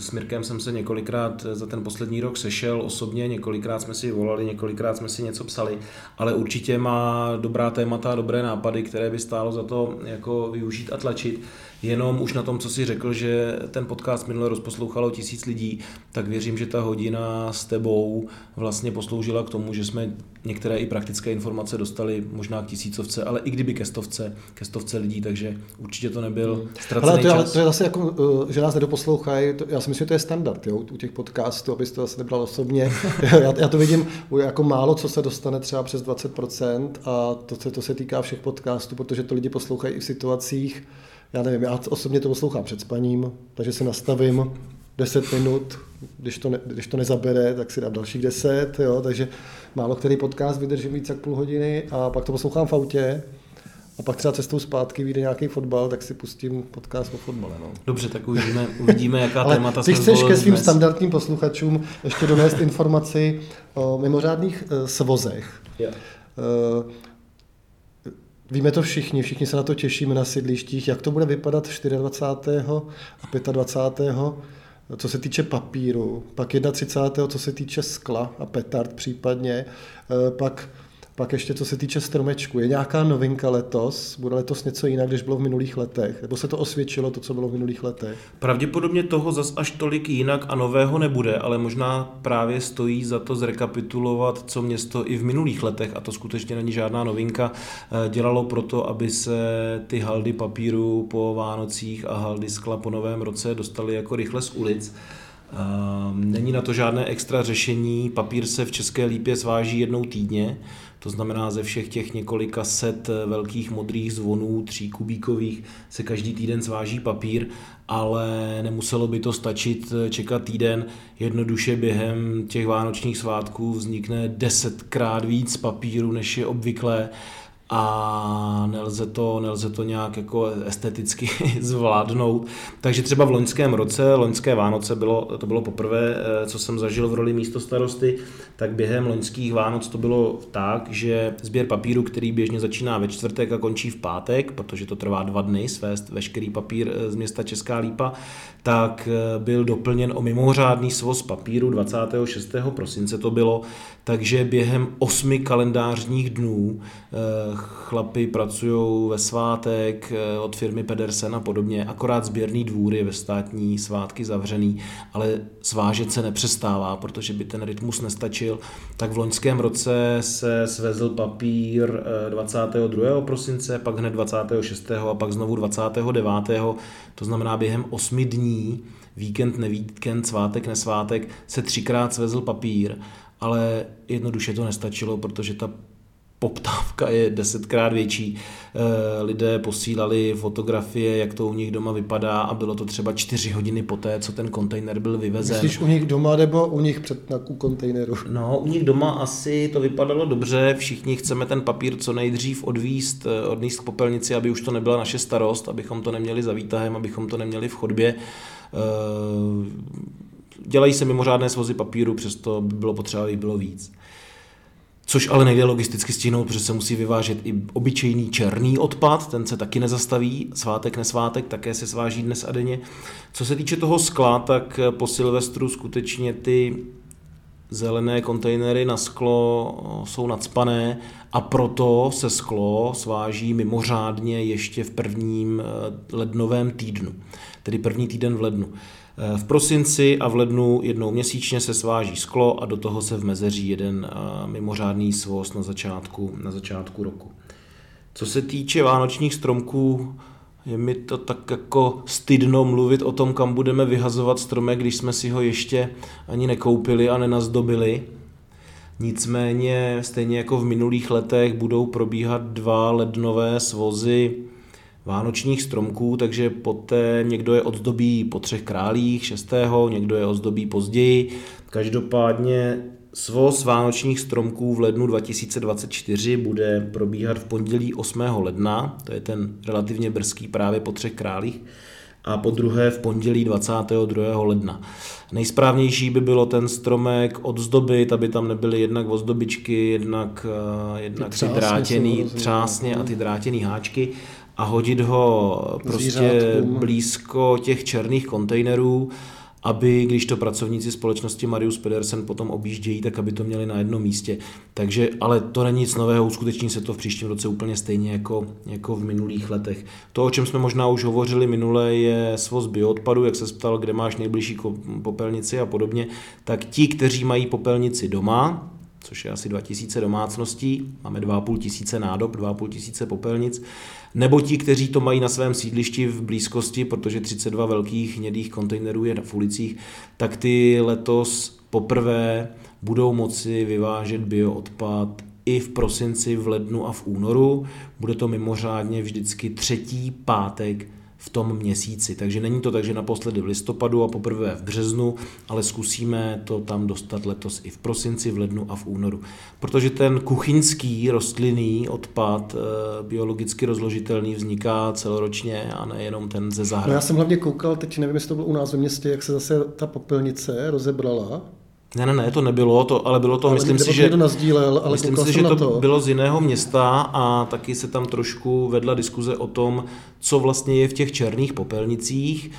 s Mirkem jsem se několikrát za ten poslední rok sešel osobně, několikrát jsme si volali, několikrát jsme si něco psali, ale určitě má dobrá témata, dobré nápady, které by stálo za to jako využít a tlačit. Jenom už na tom, co si řekl, že ten podcast minule rozposlouchalo tisíc lidí, tak věřím, že ta hodina s tebou vlastně posloužila k tomu, že jsme některé i praktické informace dostali možná k tisícovce, ale i kdyby ke stovce, ke stovce lidí, takže určitě to nebyl hmm. ztracený ale to, čas. Ale to je zase jako, eh, že nás nedoposlouchají, to, já si myslím, že to je standard jo, u těch podcastů, abyste to zase nebral osobně. (laughs) já, já, to vidím jako málo, co se dostane třeba přes 20% a to, to, to se týká všech podcastů, protože to lidi poslouchají i v situacích, já nevím, já osobně to poslouchám před spaním, takže si nastavím 10 minut, když to, ne, když to nezabere, tak si dám dalších 10, jo, takže málo který podcast vydržím víc jak půl hodiny a pak to poslouchám v autě a pak třeba cestou zpátky vyjde nějaký fotbal, tak si pustím podcast o fotbale. No. Dobře, tak uvidíme, uvidíme jaká Ale témata ty chceš ke svým dnes. standardním posluchačům ještě donést informaci o mimořádných uh, svozech. Yeah. Uh, Víme to všichni, všichni se na to těšíme na sídlištích. Jak to bude vypadat 24. a 25. co se týče papíru, pak 31. co se týče skla a petard případně, eh, pak Pak ještě co se týče stromečku, je nějaká novinka letos? Bude letos něco jinak, než bylo v minulých letech? Nebo se to osvědčilo, to, co bylo v minulých letech? Pravděpodobně toho zas až tolik jinak a nového nebude, ale možná právě stojí za to zrekapitulovat, co město i v minulých letech, a to skutečně není žádná novinka, eh, dělalo proto, aby se ty haldy papíru po Vánocích a haldy skla po Novém roce dostaly jako rychle z ulic. Není na to žádné extra řešení, papír se v České lípě sváží jednou týdně, to znamená ze všech těch několika set velkých modrých zvonů, tří kubíkových, se každý týden sváží papír, ale nemuselo by to stačit čekat týden. Jednoduše během těch vánočních svátků vznikne desetkrát víc papíru, než je obvyklé a nelze to, nelze to nějak jako esteticky (laughs) zvládnout. Takže třeba v loňském roce, loňské Vánoce bylo, to bylo poprvé, eh, co jsem zažil v roli místo starosty, tak během loňských Vánoc to bylo tak, že sběr papíru, který běžně začíná ve čtvrtek a končí v pátek, protože to trvá dva dny svést veškerý papír eh, z města Česká Lípa, tak eh, byl doplněn o mimořádný svoz papíru 26. prosince to bylo, takže během osmi kalendářních dnů chlapy pracují ve svátek eh, od firmy Pedersen a podobně, akorát sběrný dvůr je ve státní svátky zavřený, ale svážet se nepřestává, protože by ten rytmus nestačil. Tak v loňském roce se svezl papír 22. Eh, prosince, pak hned 26. a pak znovu 29. To znamená během 8 dní, víkend, nevíkend, svátek, nesvátek, se třikrát svezl papír, ale jednoduše to nestačilo, protože ta poptávka je desetkrát větší. Eh, lidé posílali fotografie, jak to u nich doma vypadá a bylo to třeba čtyři hodiny poté, co ten kontejner byl vyvezen. Myslíš u nich doma nebo u nich před na kontejneru? No, u nich doma asi to vypadalo dobře, všichni chceme ten papír co nejdřív odvíst, eh, odníst k popelnici, aby už to nebyla naše starost, abychom to neměli za výtahem, abychom to neměli v chodbě. Dělají se mimořádné svozy papíru, přesto by bylo potřeba, aby bylo víc což ale nejde logisticky stihnout, protože se musí vyvážet i obyčejný černý odpad, ten se taky nezastaví, svátek, nesvátek, také se sváží dnes a denně. Co se týče toho skla, tak po Silvestru skutečně ty zelené kontejnery na sklo jsou nadspané a proto se sklo sváží mimořádně ještě v prvním eh, lednovém týdnu, tedy první týden v lednu. Eh, v prosinci a v lednu jednou měsíčně se sváží sklo a do toho se vmezeří jeden eh, mimořádný svoz na začátku, na začátku roku. Co se týče vánočních stromků, je mi to tak jako stydno mluvit o tom, kam budeme vyhazovat stromek, když jsme si ho ještě ani nekoupili a nenazdobili. Nicméně, stejně jako v minulých letech, budou probíhat dva lednové svozy vánočních stromků, takže poté někdo je ozdobí po třech králích, šestého, někdo je ozdobí později. Každopádně Svoz vánočních stromků v lednu 2024 bude probíhat v pondělí 8. ledna, to je ten relativně brzký právě po třech králích, a po druhé v pondělí 22. ledna. Nejsprávnější by bylo ten stromek odzdobit, aby tam nebyly jednak ozdobičky, jednak, eh, jednak ty, ty drátěný třásně a ty drátěný háčky a hodit ho prostě Zvířátkům. blízko těch černých kontejnerů, aby když to pracovníci společnosti Marius Pedersen potom objíždějí, tak aby to měli na jednom místě. Takže, ale to není nic nového, uskuteční se to v příštím roce úplně stejně jako, jako v minulých letech. To, o čem jsme možná už hovořili minule, je svoz bioodpadu, jak se ptal, kde máš nejbližší popelnici a podobně, tak ti, kteří mají popelnici doma, což je asi 2000 domácností, máme 2,5 tisíce nádob, 2,5 tisíce popelnic, nebo ti, kteří to mají na svém sídlišti v blízkosti, protože 32 velkých hnědých kontejnerů je v ulicích, tak ty letos poprvé budou moci vyvážet bioodpad i v prosinci, v lednu a v únoru. Bude to mimořádně vždycky třetí pátek v tom měsíci. Takže není to tak, že naposledy v listopadu a poprvé v březnu, ale zkusíme to tam dostat letos i v prosinci, v lednu a v únoru. Protože ten kuchyňský rostlinný odpad, eh, biologicky rozložitelný, vzniká celoročně a nejenom ten ze zahrady. No já jsem hlavně koukal, teď nevím, jestli to bylo u nás ve městě, jak se zase ta popelnice rozebrala ne, ne, ne, to nebylo, to, ale bylo to, ale myslím si, že, to nazdílel, ale myslím si, že to, to bylo z jiného města a taky se tam trošku vedla diskuze o tom, co vlastně je v těch černých popelnicích.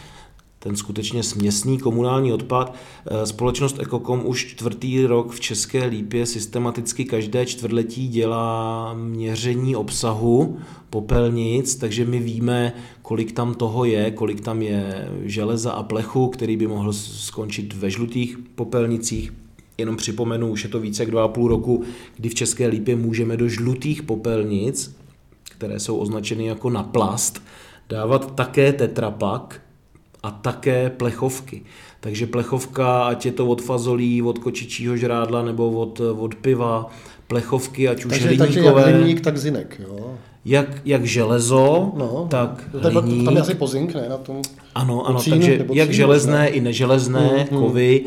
Ten skutečně směsný komunální odpad. Eh, společnost Ekokom už čtvrtý rok v České Lípě systematicky každé čtvrtletí dělá měření obsahu popelnic, takže my víme, kolik tam toho je, kolik tam je železa a plechu, který by mohl skončit ve žlutých popelnicích. Jenom připomenu, už je to více jak dva a půl roku, kdy v České Lípě můžeme do žlutých popelnic, které jsou označeny jako na plast, dávat také tetrapak a také plechovky. Takže plechovka, ať je to od fazolí, od kočičího žrádla nebo od, od piva, plechovky, ať už takže, hliníkové. Takže jak hliník, tak zinek, jo? Jak, jak železo, no, tak to je, hliník. Tam je asi pozink, ne? Na tom ano, ano, takže jak železné i neželezné mm, kovy,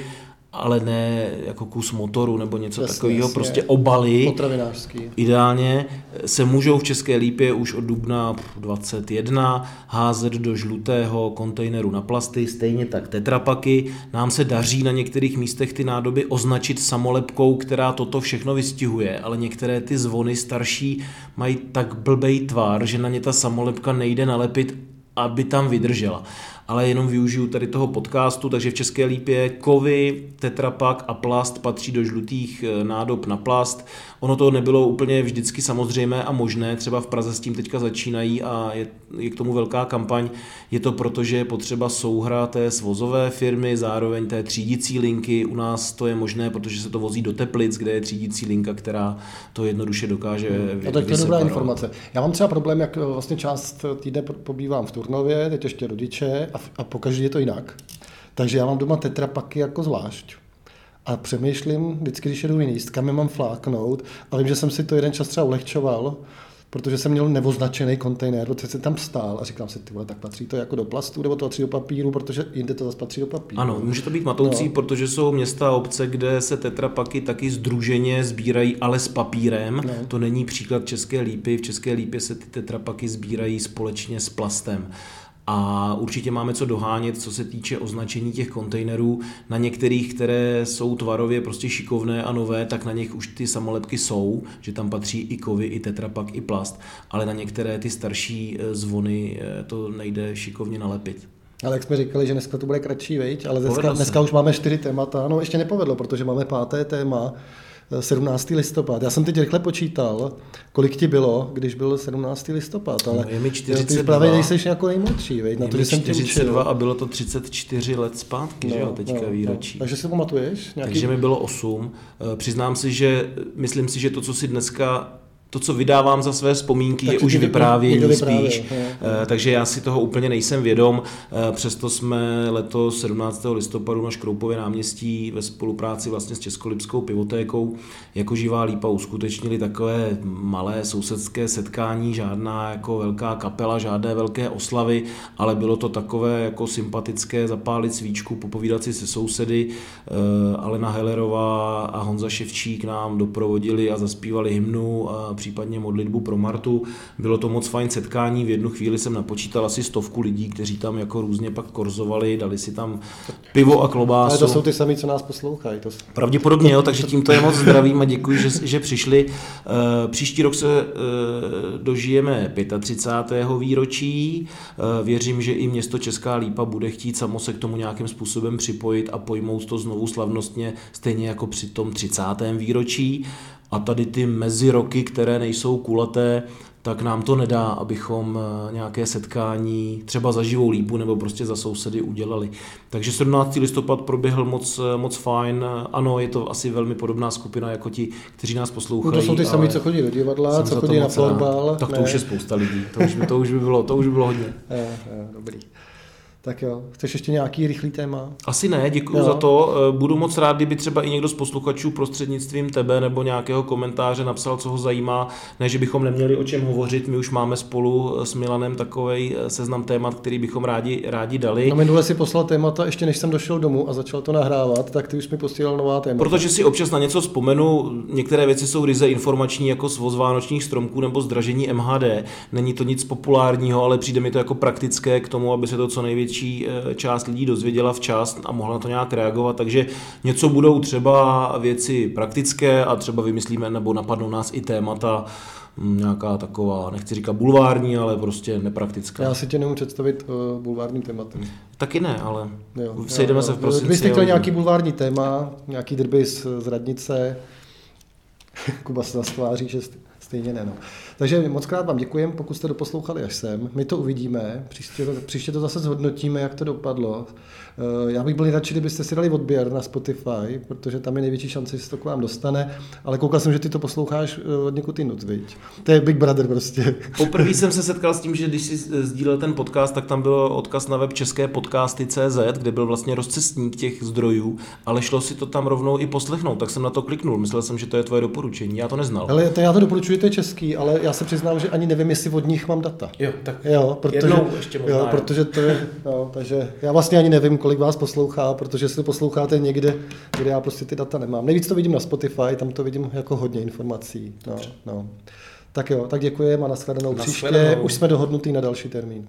ale ne jako kus motoru nebo něco jasně, takového, jasně. prostě obaly. Potravinářský. Ideálně se můžou v České lípě už od dubna 21 házet do žlutého kontejneru na plasty, stejně tak tetrapaky. Nám se daří na některých místech ty nádoby označit samolepkou, která toto všechno vystihuje, ale některé ty zvony starší mají tak blbej tvar, že na ně ta samolepka nejde nalepit, aby tam vydržela ale jenom využiju tady toho podcastu, takže v České lípě kovy, tetrapak a plast patří do žlutých eh, nádob na plast. Ono to nebylo úplně vždycky samozřejmé a možné, třeba v Praze s tím teďka začínají a je, je k tomu velká kampaň. Je to proto, že je potřeba souhra té svozové firmy, zároveň té třídicí linky. U nás to je možné, protože se to vozí do Teplic, kde je třídicí linka, která to jednoduše dokáže hmm. A tak to je dobrá informace. Já mám třeba problém, jak vlastně část týdne pobývám v Turnově, teď ještě rodiče a, a pokaždé je to jinak. Takže já mám doma tetrapaky jako zvlášť a přemýšlím vždycky, když jedu jiný, kam je mám fláknout a vím, že jsem si to jeden čas třeba ulehčoval, protože jsem měl nevoznačený kontejner, protože jsem tam stál a říkám si, ty vole, tak patří to jako do plastu nebo to patří do papíru, protože jinde to zase patří do papíru. Ano, může to být matoucí, no. protože jsou města a obce, kde se tetrapaky taky združeně sbírají, ale s papírem. No. To není příklad České lípy. V České lípě se ty tetrapaky sbírají společně s plastem. A určitě máme co dohánět, co se týče označení těch kontejnerů. Na některých, které jsou tvarově prostě šikovné a nové, tak na nich už ty samolepky jsou, že tam patří i kovy, i tetrapak, i plast, ale na některé ty starší eh, zvony eh, to nejde šikovně nalepit. Ale jak jsme říkali, že dneska to bude kratší, veď? ale dneska, dneska už máme čtyři témata. No ještě nepovedlo, protože máme páté téma, 17. listopad. Já jsem teď rychle počítal, kolik ti bylo, když byl 17. listopad, ale no, je mi 42. Ty právě nejseš jako nejmladší, veď? Na to, že jsem 42 a bylo to 34 let zpátky, no, že jo, teďka no, no. výročí. No. Takže si pamatuješ? Nějaký... Takže mi bylo 8. Eh, přiznám si, že myslím si, že to, co si dneska to, co vydávám za své vzpomínky, tak je už vyprávění vyprávěl, spíš, je. Eh, takže já si toho úplně nejsem vědom. Eh, přesto jsme letos 17. listopadu na Škroupově náměstí ve spolupráci vlastně s Českolipskou pivotékou jako živá lípa uskutečnili takové malé sousedské setkání, žádná jako velká kapela, žádné velké oslavy, ale bylo to takové jako sympatické zapálit svíčku, popovídat si se sousedy. Eh, Alena Hellerová a Honza Ševčík nám doprovodili a zaspívali hymnu případně modlitbu pro Martu. Bylo to moc fajn setkání, v jednu chvíli jsem napočítal asi stovku lidí, kteří tam jako různě pak korzovali, dali si tam pivo a klobásu. Ale to jsou ty sami, co nás poslouchají. To... Pravděpodobně, jo, takže tímto je moc zdravím a děkuji, že, že přišli. Eh, příští rok se eh, dožijeme 35. výročí. Eh, věřím, že i město Česká Lípa bude chtít samo se k tomu nějakým způsobem připojit a pojmout to znovu slavnostně, stejně jako při tom 30. výročí a tady ty meziroky, které nejsou kulaté, tak nám to nedá, abychom eh, nějaké setkání třeba za živou lípu nebo prostě za sousedy udělali. Takže 17. listopad proběhl moc, eh, moc fajn. Ano, je to asi velmi podobná skupina jako ti, kteří nás poslouchají. No to jsou ty sami, co chodí do divadla, co chodí na florbal. Tak to ne. už je spousta lidí, to už, by, to už by bylo, to už by bylo hodně. Je, je, dobrý. Tak jo, chceš ještě nějaký rychlý téma? Asi ne, děkuji za to. Eh, budu moc rád, kdyby třeba i někdo z posluchačů prostřednictvím tebe nebo nějakého komentáře napsal, co ho zajímá. Ne, že bychom neměli o čem hovořit, my už máme spolu eh, s Milanem takový eh, seznam témat, který bychom rádi, rádi dali. No minule si poslal témata, ještě než jsem došel domů a začal to nahrávat, tak ty už mi posílal nová témata. Protože si občas na něco vzpomenu, některé věci jsou ryze informační, jako svoz vánočních stromků nebo zdražení MHD. Není to nic populárního, ale přijde mi to jako praktické k tomu, aby se to co největší větší eh, část lidí dozvěděla včas a mohla na to nějak reagovat, takže něco budou třeba věci praktické a třeba vymyslíme nebo napadnou nás i témata mm, nějaká taková, nechci říkat bulvární, ale prostě nepraktická. Já si tě nemůžu představit uh, bulvárním tématem. Taky ne, ale Jo, sejdeme jo, se v prosinci. Kdybyste a chtěl nějaký bulvární téma, nějaký drby z, z radnice, (laughs) Kuba se zase tváří, že st- stejně ne. No. Takže moc krát vám děkujeme, pokud jste doposlouchali až sem. My to uvidíme, příště to, příště to zase zhodnotíme, jak to dopadlo. Eh, Já bych byl radši, kdybyste si dali odběr na Spotify, protože tam je největší šance, že se to k vám dostane, ale koukal jsem, že ty to posloucháš eh, od někud jinut, viď? To je Big Brother prostě. Poprvé (laughs) jsem se setkal s tím, že když si sdílel ten podcast, tak tam byl odkaz na web české podcasty.cz, kde byl vlastně rozcestník těch zdrojů, ale šlo si to tam rovnou i poslechnout, tak jsem na to kliknul. Myslel jsem, že to je tvoje doporučení, já to neznal. Ale to já to doporučuji, to je český, ale já se přiznám, že ani nevím, jestli od nich mám data. Jo, tak Jo, protože, Jednou ještě možná, jo, jo. protože to je, jo, takže já vlastně ani nevím, kolik vás poslouchá, protože si to posloucháte někde, kde já prostě ty data nemám. Nejvíc to vidím na Spotify, tam to vidím jako hodně informací. No, no. Tak jo, tak děkujeme a nashledanou příště. Nashledanou. Už jsme dohodnutí na další termín.